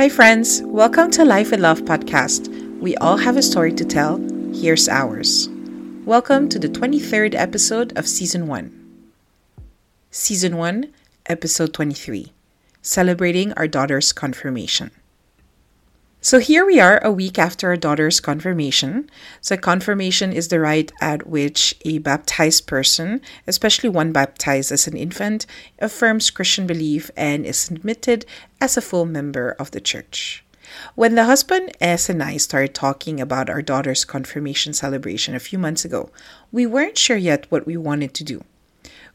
Hi, friends. Welcome to Life with Love podcast. We all have a story to tell. Here's ours. Welcome to the 23rd episode of Season 1. Season 1, Episode 23 Celebrating Our Daughter's Confirmation. So here we are a week after our daughter's confirmation. So, confirmation is the rite at which a baptized person, especially one baptized as an infant, affirms Christian belief and is admitted as a full member of the church. When the husband S and I started talking about our daughter's confirmation celebration a few months ago, we weren't sure yet what we wanted to do.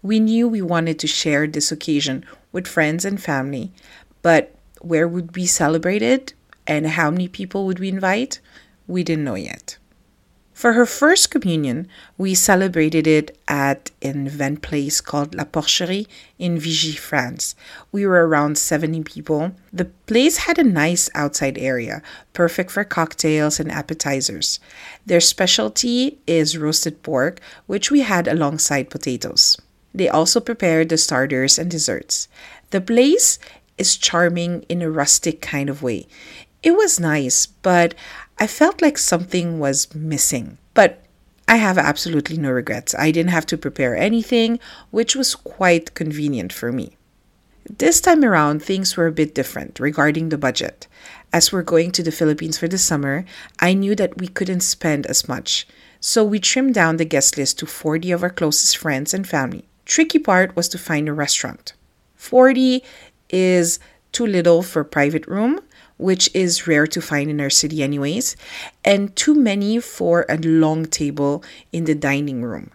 We knew we wanted to share this occasion with friends and family, but where would we celebrate it? And how many people would we invite? We didn't know yet. For her first communion, we celebrated it at an event place called La Porcherie in Vichy, France. We were around 70 people. The place had a nice outside area, perfect for cocktails and appetizers. Their specialty is roasted pork, which we had alongside potatoes. They also prepared the starters and desserts. The place is charming in a rustic kind of way. It was nice, but I felt like something was missing. But I have absolutely no regrets. I didn't have to prepare anything, which was quite convenient for me. This time around, things were a bit different regarding the budget. As we're going to the Philippines for the summer, I knew that we couldn't spend as much. So we trimmed down the guest list to 40 of our closest friends and family. Tricky part was to find a restaurant. 40 is too little for a private room, which is rare to find in our city, anyways, and too many for a long table in the dining room.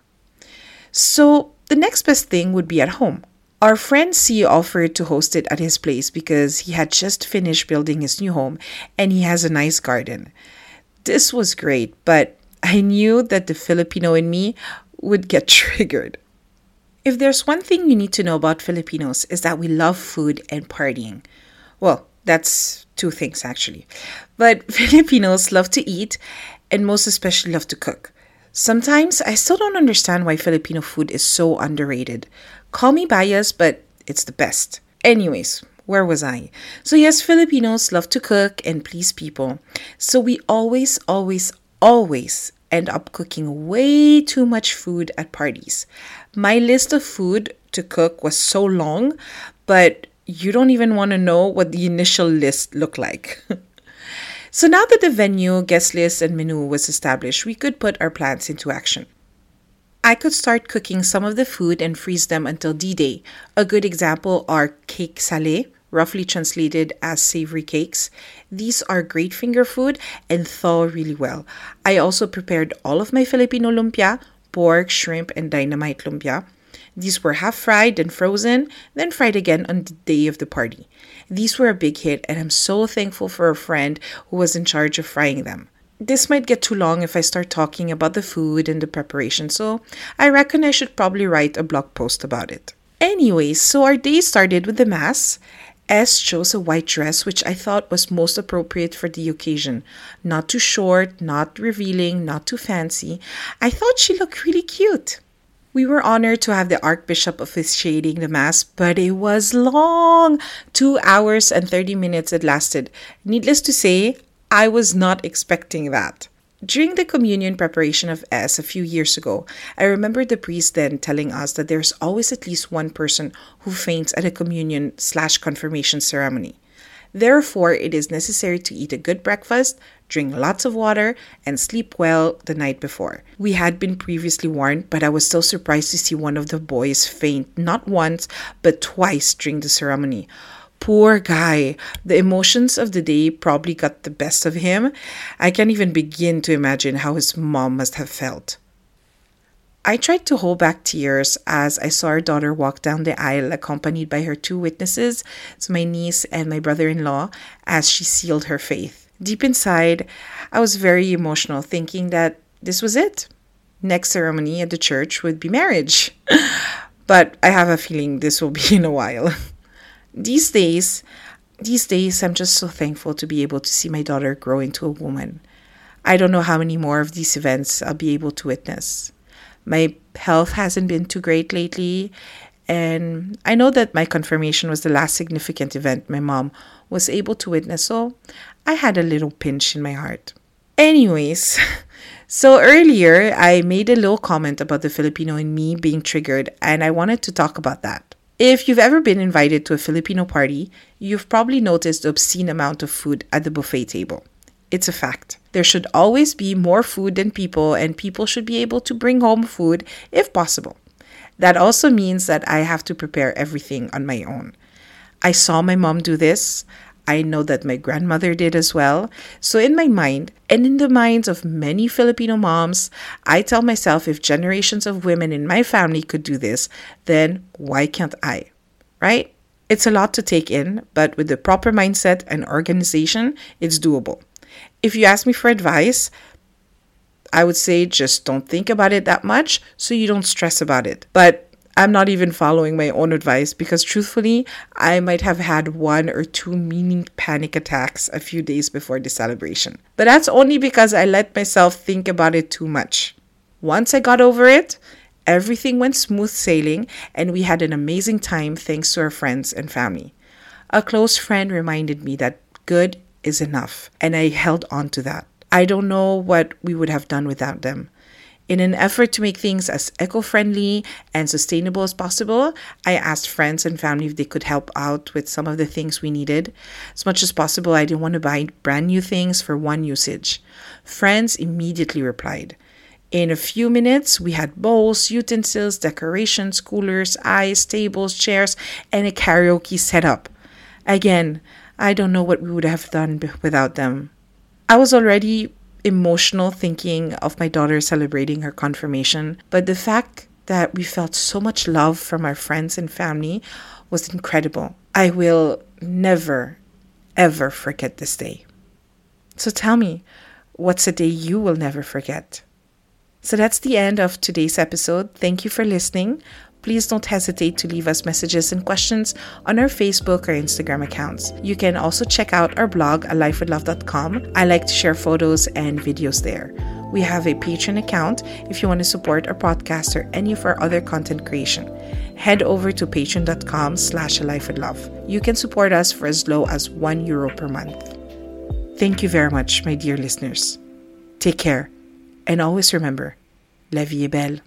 So, the next best thing would be at home. Our friend C offered to host it at his place because he had just finished building his new home and he has a nice garden. This was great, but I knew that the Filipino in me would get triggered. If there's one thing you need to know about Filipinos is that we love food and partying. Well, that's two things actually. But Filipinos love to eat and most especially love to cook. Sometimes I still don't understand why Filipino food is so underrated. Call me biased, but it's the best. Anyways, where was I? So, yes, Filipinos love to cook and please people. So, we always, always, always end up cooking way too much food at parties. My list of food to cook was so long, but you don't even want to know what the initial list looked like. so now that the venue, guest list, and menu was established, we could put our plans into action. I could start cooking some of the food and freeze them until D Day. A good example are cake salé, roughly translated as savory cakes. These are great finger food and thaw really well. I also prepared all of my Filipino lumpia, pork, shrimp, and dynamite lumpia. These were half fried, then frozen, then fried again on the day of the party. These were a big hit, and I'm so thankful for a friend who was in charge of frying them. This might get too long if I start talking about the food and the preparation, so I reckon I should probably write a blog post about it. Anyways, so our day started with the Mass. S chose a white dress, which I thought was most appropriate for the occasion. Not too short, not revealing, not too fancy. I thought she looked really cute. We were honored to have the Archbishop officiating the Mass, but it was long. Two hours and 30 minutes it lasted. Needless to say, I was not expecting that. During the communion preparation of S a few years ago, I remember the priest then telling us that there's always at least one person who faints at a communion slash confirmation ceremony. Therefore, it is necessary to eat a good breakfast, drink lots of water, and sleep well the night before. We had been previously warned, but I was still surprised to see one of the boys faint not once, but twice during the ceremony. Poor guy. The emotions of the day probably got the best of him. I can't even begin to imagine how his mom must have felt. I tried to hold back tears as I saw our daughter walk down the aisle accompanied by her two witnesses, so my niece and my brother in law, as she sealed her faith. Deep inside, I was very emotional, thinking that this was it. Next ceremony at the church would be marriage. but I have a feeling this will be in a while. these days, these days, I'm just so thankful to be able to see my daughter grow into a woman. I don't know how many more of these events I'll be able to witness. My health hasn't been too great lately, And I know that my confirmation was the last significant event my mom was able to witness, so I had a little pinch in my heart. Anyways, so earlier I made a little comment about the Filipino in me being triggered, and I wanted to talk about that. If you've ever been invited to a Filipino party, you've probably noticed the obscene amount of food at the buffet table. It's a fact. There should always be more food than people, and people should be able to bring home food if possible. That also means that I have to prepare everything on my own. I saw my mom do this. I know that my grandmother did as well. So, in my mind, and in the minds of many Filipino moms, I tell myself if generations of women in my family could do this, then why can't I? Right? It's a lot to take in, but with the proper mindset and organization, it's doable. If you ask me for advice, I would say just don't think about it that much so you don't stress about it. But I'm not even following my own advice because truthfully, I might have had one or two meaning panic attacks a few days before the celebration. But that's only because I let myself think about it too much. Once I got over it, everything went smooth sailing and we had an amazing time thanks to our friends and family. A close friend reminded me that good is enough, and I held on to that. I don't know what we would have done without them. In an effort to make things as eco friendly and sustainable as possible, I asked friends and family if they could help out with some of the things we needed. As much as possible, I didn't want to buy brand new things for one usage. Friends immediately replied. In a few minutes, we had bowls, utensils, decorations, coolers, ice, tables, chairs, and a karaoke setup. Again, I don't know what we would have done without them. I was already emotional thinking of my daughter celebrating her confirmation, but the fact that we felt so much love from our friends and family was incredible. I will never, ever forget this day. So tell me, what's a day you will never forget? So that's the end of today's episode. Thank you for listening please don't hesitate to leave us messages and questions on our Facebook or Instagram accounts. You can also check out our blog, alifewithlove.com. I like to share photos and videos there. We have a Patreon account if you want to support our podcast or any of our other content creation. Head over to patreon.com slash alifewithlove. You can support us for as low as one euro per month. Thank you very much, my dear listeners. Take care, and always remember, la vie est belle.